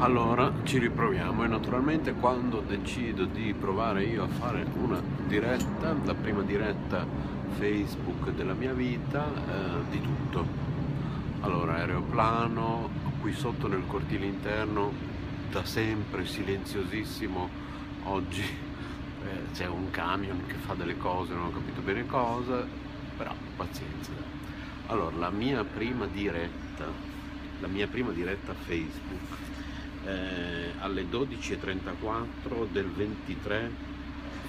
Allora ci riproviamo e naturalmente quando decido di provare io a fare una diretta, la prima diretta Facebook della mia vita, eh, di tutto. Allora aeroplano, qui sotto nel cortile interno, da sempre silenziosissimo, oggi eh, c'è un camion che fa delle cose, non ho capito bene cosa, però pazienza. Allora la mia prima diretta, la mia prima diretta Facebook eh, alle 12.34 del 23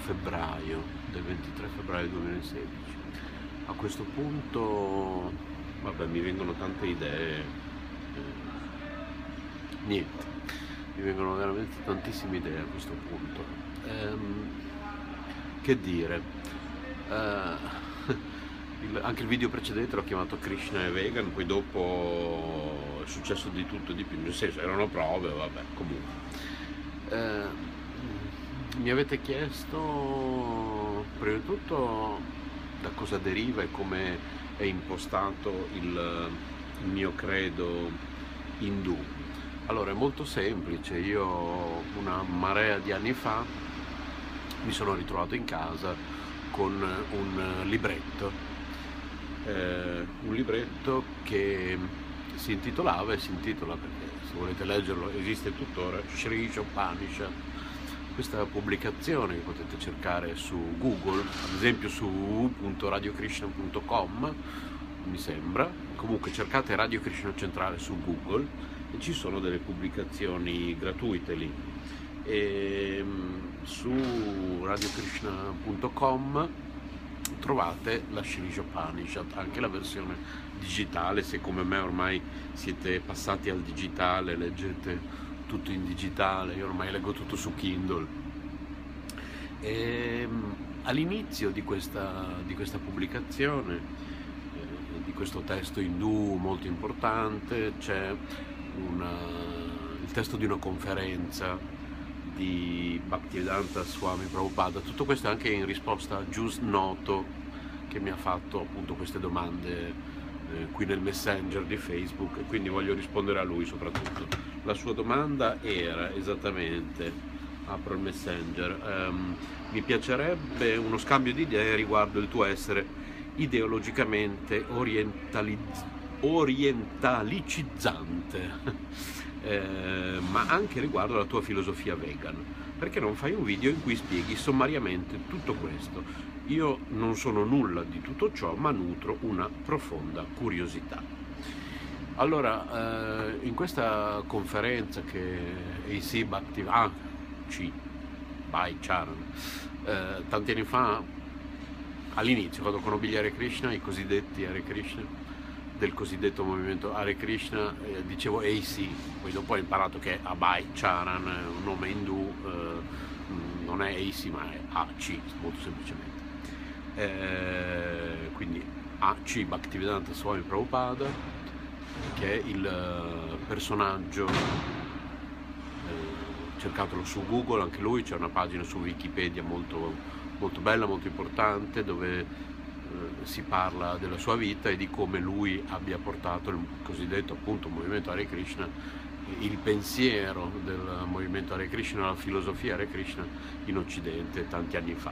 febbraio, del 23 febbraio 2016. A questo punto, vabbè, mi vengono tante idee, eh, niente, mi vengono veramente tantissime idee a questo punto. Ehm, che dire? Eh, il, anche il video precedente l'ho chiamato Krishna e Vegan, poi dopo è successo di tutto e di più, nel senso erano prove, vabbè, comunque. Eh, mi avete chiesto prima di tutto da cosa deriva e come è impostato il, il mio credo indù. Allora è molto semplice, io una marea di anni fa mi sono ritrovato in casa con un libretto, eh, un libretto che si intitolava e si intitola perché se volete leggerlo esiste tuttora Sri Upanishad questa pubblicazione che potete cercare su Google ad esempio su www.radiokrishna.com mi sembra. Comunque cercate Radio Krishna Centrale su Google e ci sono delle pubblicazioni gratuite lì. E ehm, su radiokrishna.com trovate la Shri Upanishad, anche la versione digitale, se come me ormai siete passati al digitale, leggete tutto in digitale, io ormai leggo tutto su Kindle. E, ehm, all'inizio di questa, di questa pubblicazione, eh, di questo testo indù molto importante, c'è una, il testo di una conferenza di Bhaktivedanta Swami Prabhupada. Tutto questo anche in risposta a Gius Noto che mi ha fatto appunto queste domande eh, qui nel messenger di Facebook e quindi voglio rispondere a lui soprattutto. La sua domanda era esattamente, apro il messenger, um, mi piacerebbe uno scambio di idee riguardo il tuo essere ideologicamente orientalizzato orientalicizzante eh, ma anche riguardo alla tua filosofia vegan. Perché non fai un video in cui spieghi sommariamente tutto questo? Io non sono nulla di tutto ciò, ma nutro una profonda curiosità. Allora, eh, in questa conferenza che AC Bhakti, ah, C, by Charan, eh, tanti anni fa, all'inizio, quando conobbi gli Hare Krishna, i cosiddetti Hare Krishna, del cosiddetto movimento Hare Krishna, eh, dicevo AC, poi dopo ho imparato che Abai Charan un nome indù, eh, non è AC ma è AC, molto semplicemente. Eh, quindi AC Bhaktivedanta Swami Prabhupada, che è il eh, personaggio, eh, cercatelo su Google, anche lui, c'è una pagina su Wikipedia molto, molto bella, molto importante, dove si parla della sua vita e di come lui abbia portato il cosiddetto appunto movimento Hare Krishna, il pensiero del movimento Hare Krishna, la filosofia Hare Krishna in Occidente tanti anni fa,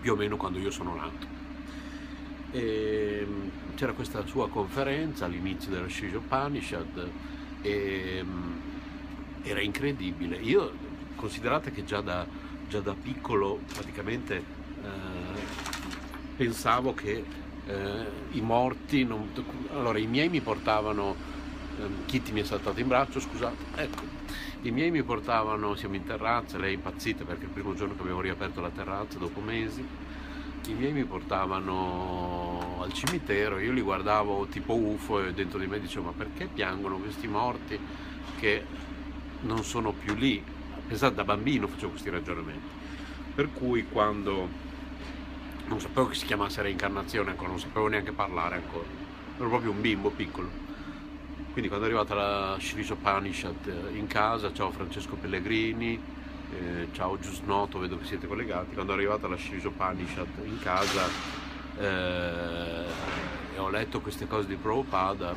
più o meno quando io sono nato. E ehm, c'era questa sua conferenza all'inizio della Sri Upanishad e ehm, era incredibile. Io considerate che già da, già da piccolo praticamente eh, pensavo che eh, i morti, non... allora i miei mi portavano, eh, Kitty mi è saltato in braccio, scusate, ecco, i miei mi portavano, siamo in terrazza, lei è impazzita perché il primo giorno che abbiamo riaperto la terrazza dopo mesi, i miei mi portavano al cimitero, io li guardavo tipo UFO e dentro di me dicevo ma perché piangono questi morti che non sono più lì? Pensate, da bambino facevo questi ragionamenti. Per cui quando non sapevo che si chiamasse reincarnazione ancora, non sapevo neanche parlare ancora, ero proprio un bimbo piccolo. Quindi quando è arrivata la Shri Upanishad in casa, ciao Francesco Pellegrini, eh, ciao Giusnoto, vedo che siete collegati, quando è arrivata la Shri Upanishad in casa eh, e ho letto queste cose di Prabhupada,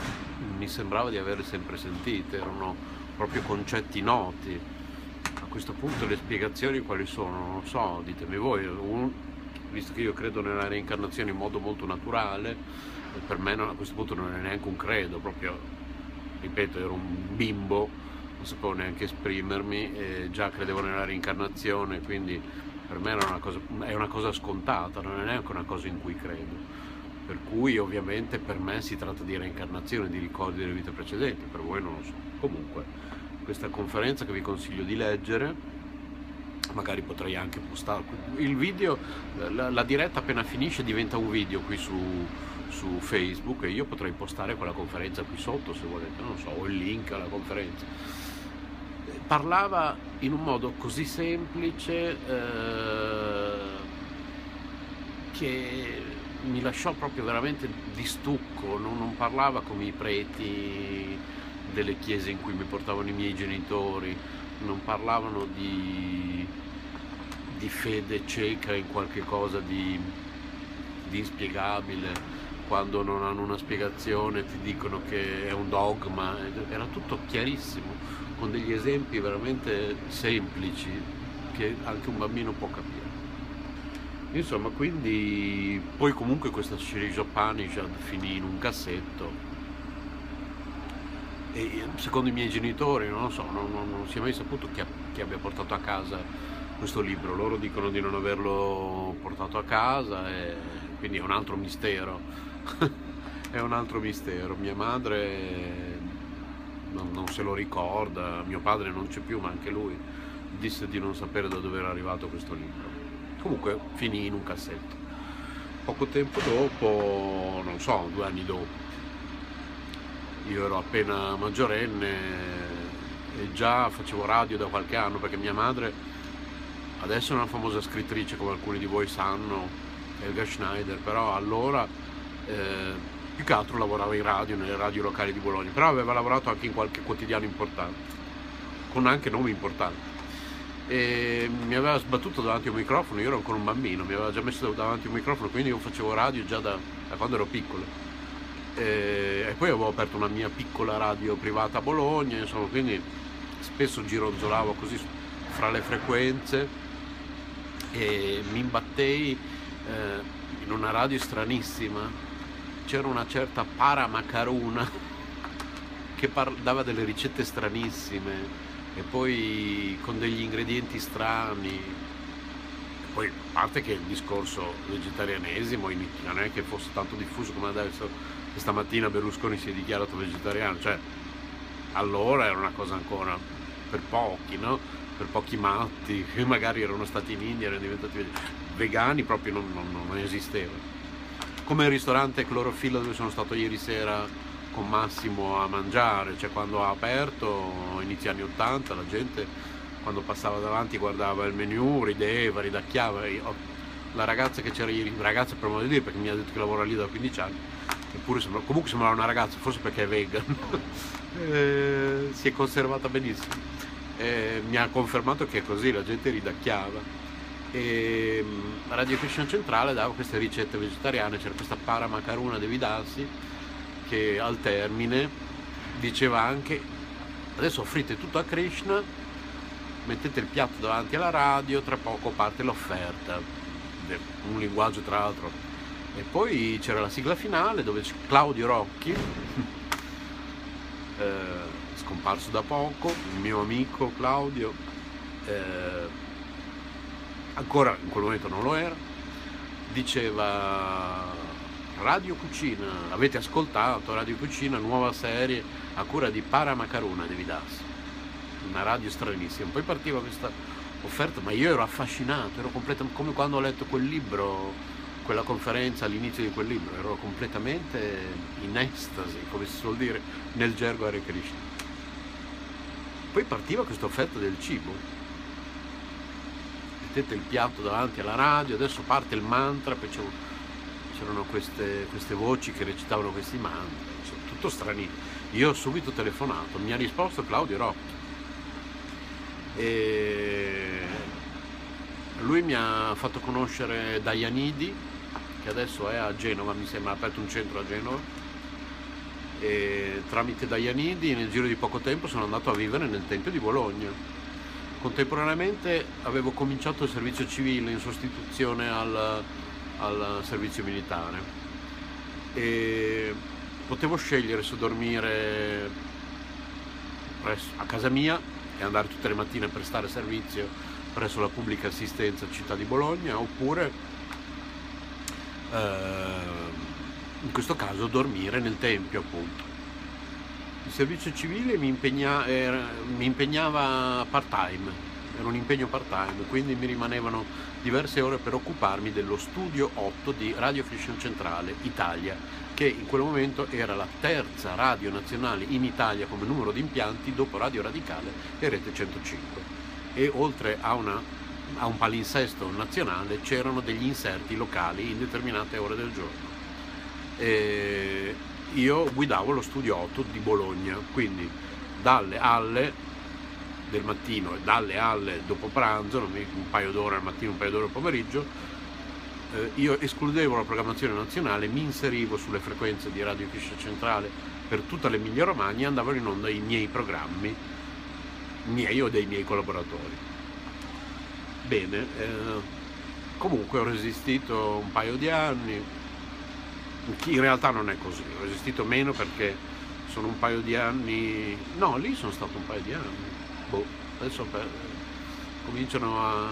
mi sembrava di averle sempre sentite, erano proprio concetti noti. A questo punto le spiegazioni quali sono? Non lo so, ditemi voi. Un, visto che io credo nella reincarnazione in modo molto naturale, per me non, a questo punto non è neanche un credo, proprio, ripeto, ero un bimbo, non sapevo neanche esprimermi, e già credevo nella reincarnazione, quindi per me una cosa, è una cosa scontata, non è neanche una cosa in cui credo. Per cui ovviamente per me si tratta di reincarnazione, di ricordi delle vite precedenti, per voi non lo so. Comunque, questa conferenza che vi consiglio di leggere, magari potrei anche postare il video, la, la diretta appena finisce diventa un video qui su, su, Facebook e io potrei postare quella conferenza qui sotto se volete, non so, o il link alla conferenza. Parlava in un modo così semplice eh, che mi lasciò proprio veramente di stucco, non, non, parlava come i preti delle chiese in cui mi portavano i miei genitori, non parlavano di, di fede cieca in qualche cosa di, di inspiegabile, quando non hanno una spiegazione ti dicono che è un dogma, era tutto chiarissimo, con degli esempi veramente semplici che anche un bambino può capire. Insomma, quindi poi comunque questa Shirijo Upanishad finì in un cassetto secondo i miei genitori, non lo so, non, non, non si è mai saputo chi, chi, abbia portato a casa questo libro. Loro dicono di non averlo portato a casa e quindi è un altro mistero. è un altro mistero. Mia madre non, non se lo ricorda, mio padre non c'è più, ma anche lui disse di non sapere da dove era arrivato questo libro comunque finì in un cassetto. Poco tempo dopo, non so, due anni dopo, io ero appena maggiorenne e già facevo radio da qualche anno perché mia madre adesso è una famosa scrittrice come alcuni di voi sanno, Elga Schneider, però allora eh, più che altro lavorava in radio, nelle radio locali di Bologna, però aveva lavorato anche in qualche quotidiano importante, con anche nomi importanti e mi aveva sbattuto davanti a un microfono, io ero ancora un bambino, mi aveva già messo davanti a un microfono, quindi io facevo radio già da, da quando ero piccolo. E, e, poi avevo aperto una mia piccola radio privata a Bologna, insomma, quindi spesso gironzolavo così fra le frequenze e mi imbattei eh, in una radio stranissima. C'era una certa Paramacaruna che dava delle ricette stranissime e poi con degli ingredienti strani. Poi a parte che il discorso vegetarianesimo non è che fosse tanto diffuso come adesso, che stamattina Berlusconi si è dichiarato vegetariano, cioè allora era una cosa ancora per pochi, no? per pochi matti, che magari erano stati in India e erano diventati vegani, proprio non, non, non esisteva. Come il ristorante Clorofilla dove sono stato ieri sera con Massimo a mangiare, cioè quando ha aperto, inizio anni 80, la gente quando passava davanti guardava il menu, rideva, ridacchiava. La ragazza che c'era ieri, ragazza per modo di dire, perché mi ha detto che lavora lì da 15 anni, eppure sembra, comunque sembrava una ragazza, forse perché è vegan, eh, si è conservata benissimo. Eh, mi ha confermato che è così, la gente ridacchiava. E mm, Radio Krishna Centrale dava queste ricette vegetariane, c'era questa paramacaruna devi darsi che al termine diceva anche adesso offrite tutto a Krishna, mettete il piatto davanti alla radio, tra poco parte l'offerta, un linguaggio tra l'altro. E poi c'era la sigla finale dove Claudio Rocchi, eh, scomparso da poco, il mio amico Claudio, eh, ancora in quel momento non lo era, diceva Radio Cucina, avete ascoltato Radio Cucina, nuova serie a cura di Paramacaruna di Vidas, una radio stranissima. Poi partiva questa offerta, ma io ero affascinato, ero completamente come quando ho letto quel libro, quella conferenza all'inizio di quel libro, ero completamente in estasi, come si suol dire nel gergo Hare Krishna. Poi partiva questa offerta del cibo. Mettete il piatto davanti alla radio, adesso parte il mantra, poi c'erano queste, queste, voci che recitavano questi mantra, tutto stranissimo. Io ho subito telefonato, mi ha risposto Claudio Rocchi. E lui mi ha fatto conoscere Daianidi, che adesso è a Genova, mi sembra ha aperto un centro a Genova. e tramite Daianidi nel giro di poco tempo sono andato a vivere nel Tempio di Bologna. Contemporaneamente avevo cominciato il servizio civile in sostituzione al, al servizio militare e potevo scegliere se dormire a casa mia e andare tutte le mattine a prestare servizio presso la pubblica assistenza città di Bologna oppure in questo caso dormire nel tempio appunto. Il servizio civile mi, impegna, era, mi impegnava part time, era un impegno part time, quindi mi rimanevano diverse ore per occuparmi dello studio 8 di Radio Fission Centrale Italia, che in quel momento era la terza radio nazionale in Italia come numero di impianti dopo Radio Radicale e Rete 105. E oltre a, una, a un palinsesto nazionale c'erano degli inserti locali in determinate ore del giorno. E io guidavo lo studio 8 di Bologna, quindi dalle alle del mattino e dalle alle dopo pranzo, un paio d'ore al mattino, un paio d'ore al pomeriggio, eh, io escludevo la programmazione nazionale, mi inserivo sulle frequenze di Radio Fiscia Centrale per tutta l'Emilia Romagna e andavano in onda i miei programmi, miei o dei miei collaboratori. Bene, eh, comunque ho resistito un paio di anni, in realtà non è così, ho resistito meno perché sono un paio di anni, no, lì sono stato un paio di anni, boh, adesso per, cominciano a,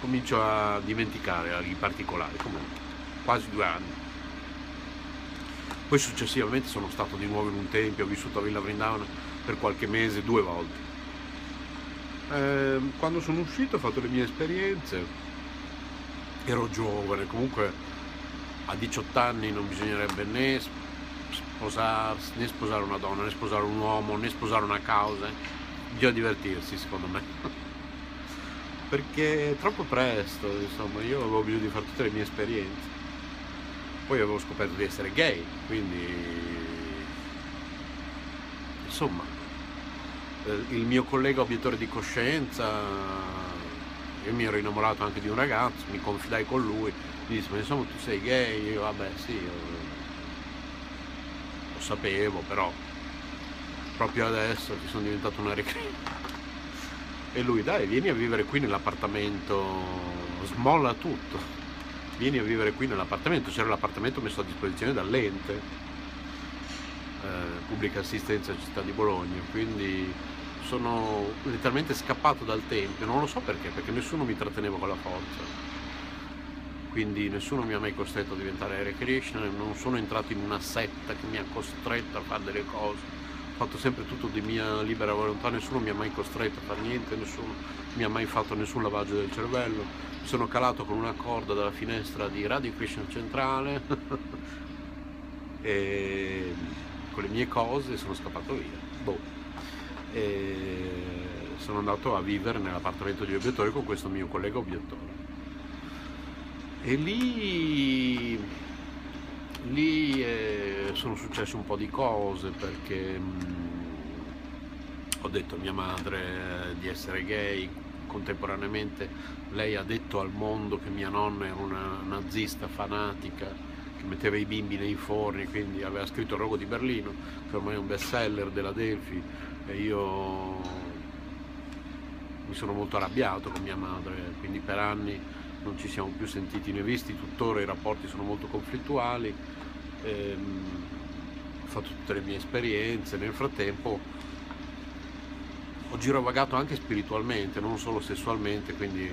comincio a dimenticare i particolari, comunque, quasi due anni. Poi successivamente sono stato di nuovo in un tempio, ho vissuto a Villa Vrindavana per qualche mese, due volte. Eh, quando sono uscito ho fatto le mie esperienze, ero giovane, comunque a 18 anni non bisognerebbe né sposarsi, né sposare una donna, né sposare un uomo, né sposare una causa, bisogna divertirsi secondo me. Perché è troppo presto, insomma, io avevo bisogno di fare tutte le mie esperienze. Poi avevo scoperto di essere gay, quindi insomma, il mio collega obiettore di coscienza, io mi ero innamorato anche di un ragazzo, mi confidai con lui, mi disse, ma insomma tu sei gay? Io, vabbè sì, lo sapevo, però proprio adesso ti sono diventato una reclusa. E lui, dai, vieni a vivere qui nell'appartamento, smolla tutto, vieni a vivere qui nell'appartamento, c'era l'appartamento messo a disposizione dall'ente, eh, pubblica assistenza città di Bologna, quindi sono letteralmente scappato dal tempio, non lo so perché, perché nessuno mi tratteneva con la forza quindi nessuno mi ha mai costretto a diventare Hare Krishna, non sono entrato in una setta che mi ha costretto a fare delle cose, ho fatto sempre tutto di mia libera volontà, nessuno mi ha mai costretto a fare niente, nessuno mi ha mai fatto nessun lavaggio del cervello, mi sono calato con una corda dalla finestra di Radio Krishna Centrale e con le mie cose sono scappato via. Boh. E sono andato a vivere nell'appartamento di obiettori con questo mio collega obiettore. E lì, lì eh, sono successe un po' di cose perché mh, mm, ho detto a mia madre di essere gay, contemporaneamente lei ha detto al mondo che mia nonna era una nazista fanatica che metteva i bimbi nei forni, quindi aveva scritto il rogo di Berlino, che ormai è un best seller della Delphi e io mi sono molto arrabbiato con mia madre, quindi per anni non ci siamo più sentiti né visti, tuttora i rapporti sono molto conflittuali, ehm, ho fatto tutte le mie esperienze, nel frattempo ho girovagato anche spiritualmente, non solo sessualmente, quindi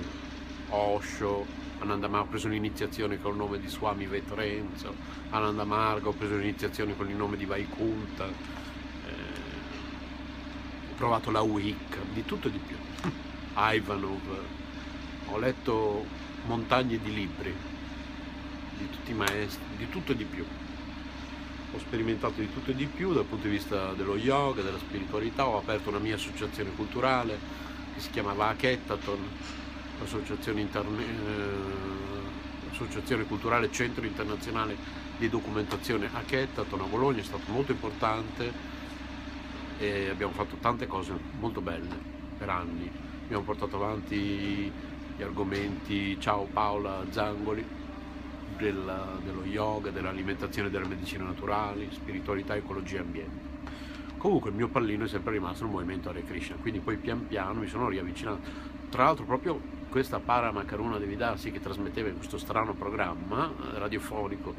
Osho, Anandama ho preso un'iniziazione con il nome di Swami Vetrenzo, Anandamarga ho preso un'iniziazione con il nome di Vaikunta, provato la Wicca, di tutto e di più, Ivanov, ho letto montagne di libri, di tutti i maestri, di tutto e di più. Ho sperimentato di tutto e di più dal punto di vista dello yoga, della spiritualità, ho aperto una mia associazione culturale che si chiamava Achettaton, l'associazione, interne, eh, associazione culturale Centro Internazionale di Documentazione Achettaton a Bologna, è stato molto importante e abbiamo fatto tante cose molto belle per anni. Abbiamo portato avanti gli argomenti Ciao Paola Zangoli, della, dello yoga, dell'alimentazione, delle medicine naturali, spiritualità, ecologia e ambiente. Comunque il mio pallino è sempre rimasto il movimento Hare Krishna, quindi poi pian piano mi sono riavvicinato. Tra l'altro proprio questa Paramakaruna Devidasi che trasmetteva in questo strano programma eh, radiofonico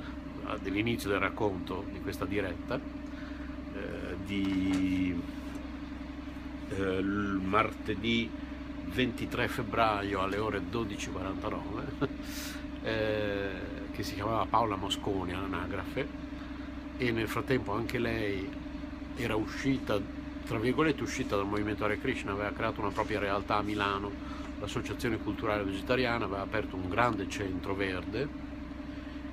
dell'inizio del racconto di questa diretta, eh, di eh, martedì 23 febbraio alle ore 12.49, eh, che si chiamava Paola Mosconi all'anagrafe e nel frattempo anche lei era uscita, tra virgolette uscita dal movimento Hare Krishna, aveva creato una propria realtà a Milano, l'associazione culturale vegetariana, aveva aperto un grande centro verde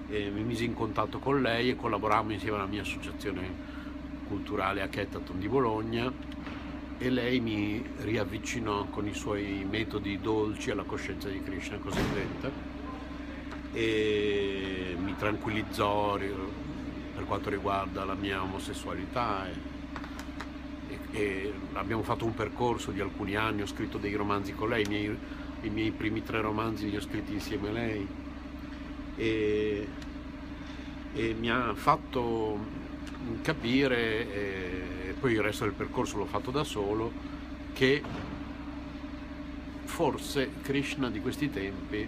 e mi misi in contatto con lei e collaborammo insieme alla mia associazione culturale a Kettaton di Bologna e lei mi riavvicinò con i suoi metodi dolci alla coscienza di Krishna cosiddetta e mi tranquillizzò per quanto riguarda la mia omosessualità e, e, abbiamo fatto un percorso di alcuni anni, ho scritto dei romanzi con lei, i miei, i miei primi tre romanzi li ho scritti insieme a lei. E, e mi ha fatto capire, e poi il resto del percorso l'ho fatto da solo, che forse Krishna di questi tempi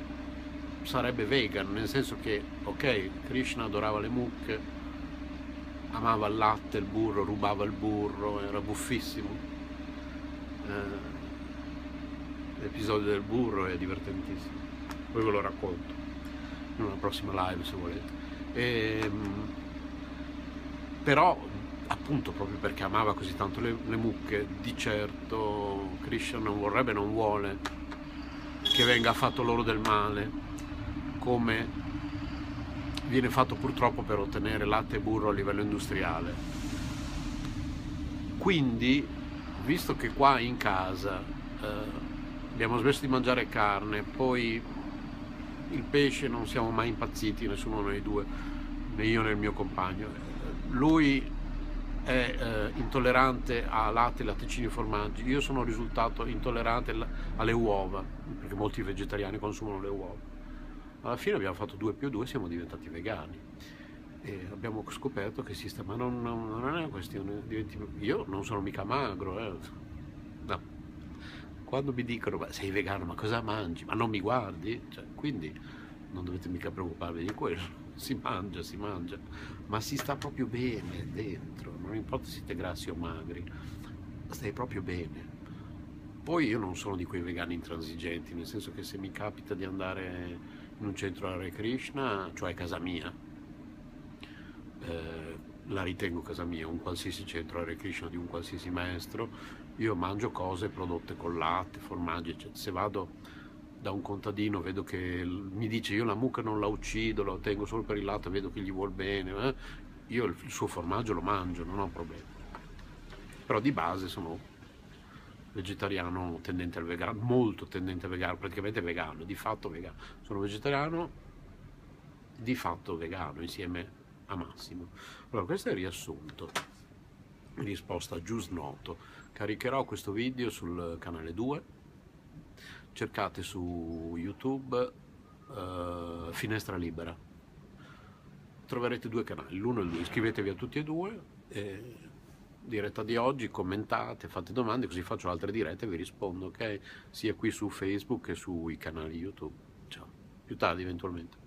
sarebbe vegan, nel senso che, ok, Krishna adorava le mucche, amava il latte, il burro, rubava il burro, era buffissimo. Eh, l'episodio del burro è divertentissimo, poi ve lo racconto in una prossima live se volete. E, ehm, però appunto proprio perché amava così tanto le, le mucche, di certo Christian non vorrebbe, non vuole che venga fatto loro del male, come viene fatto purtroppo per ottenere latte e burro a livello industriale. Quindi, visto che qua in casa eh, abbiamo smesso di mangiare carne, poi il pesce non siamo mai impazziti, nessuno dei due, né io né il mio compagno. Lui è eh, intollerante a latte, latticini e formaggi, io sono risultato intollerante alle uova, perché molti vegetariani consumano le uova. Alla fine abbiamo fatto 2 più 2 e siamo diventati vegani. E abbiamo scoperto che esiste, ma non, non, è una questione, diventi, io non sono mica magro, eh. no quando mi dicono sei vegano ma cosa mangi? Ma non mi guardi? Cioè, quindi non dovete mica preoccuparvi di quello, si mangia, si mangia, ma si sta proprio bene dentro, non importa se siete grassi o magri, stai proprio bene. Poi io non sono di quei vegani intransigenti, nel senso che se mi capita di andare in un centro Hare Krishna, cioè casa mia, eh, la ritengo casa mia, un qualsiasi centro Hare Krishna di un qualsiasi maestro, io mangio cose prodotte con latte, formaggi, eccetera. Se vado da un contadino vedo che mi dice io la mucca non la uccido, la tengo solo per il latte, vedo che gli vuol bene, eh? io il suo formaggio lo mangio, non ho problemi. Però di base sono vegetariano tendente al vegano, molto tendente al vegano, praticamente vegano, di fatto vegano. Sono vegetariano, di fatto vegano, insieme a Massimo. Allora, questo è il riassunto, risposta giusto noto. Caricherò questo video sul canale 2, cercate su YouTube uh, Finestra Libera. Troverete due canali, l'uno e il due, iscrivetevi a tutti e due. E diretta di oggi, commentate, fate domande, così faccio altre dirette e vi rispondo, ok? Sia qui su Facebook che sui canali YouTube. Ciao, più tardi eventualmente.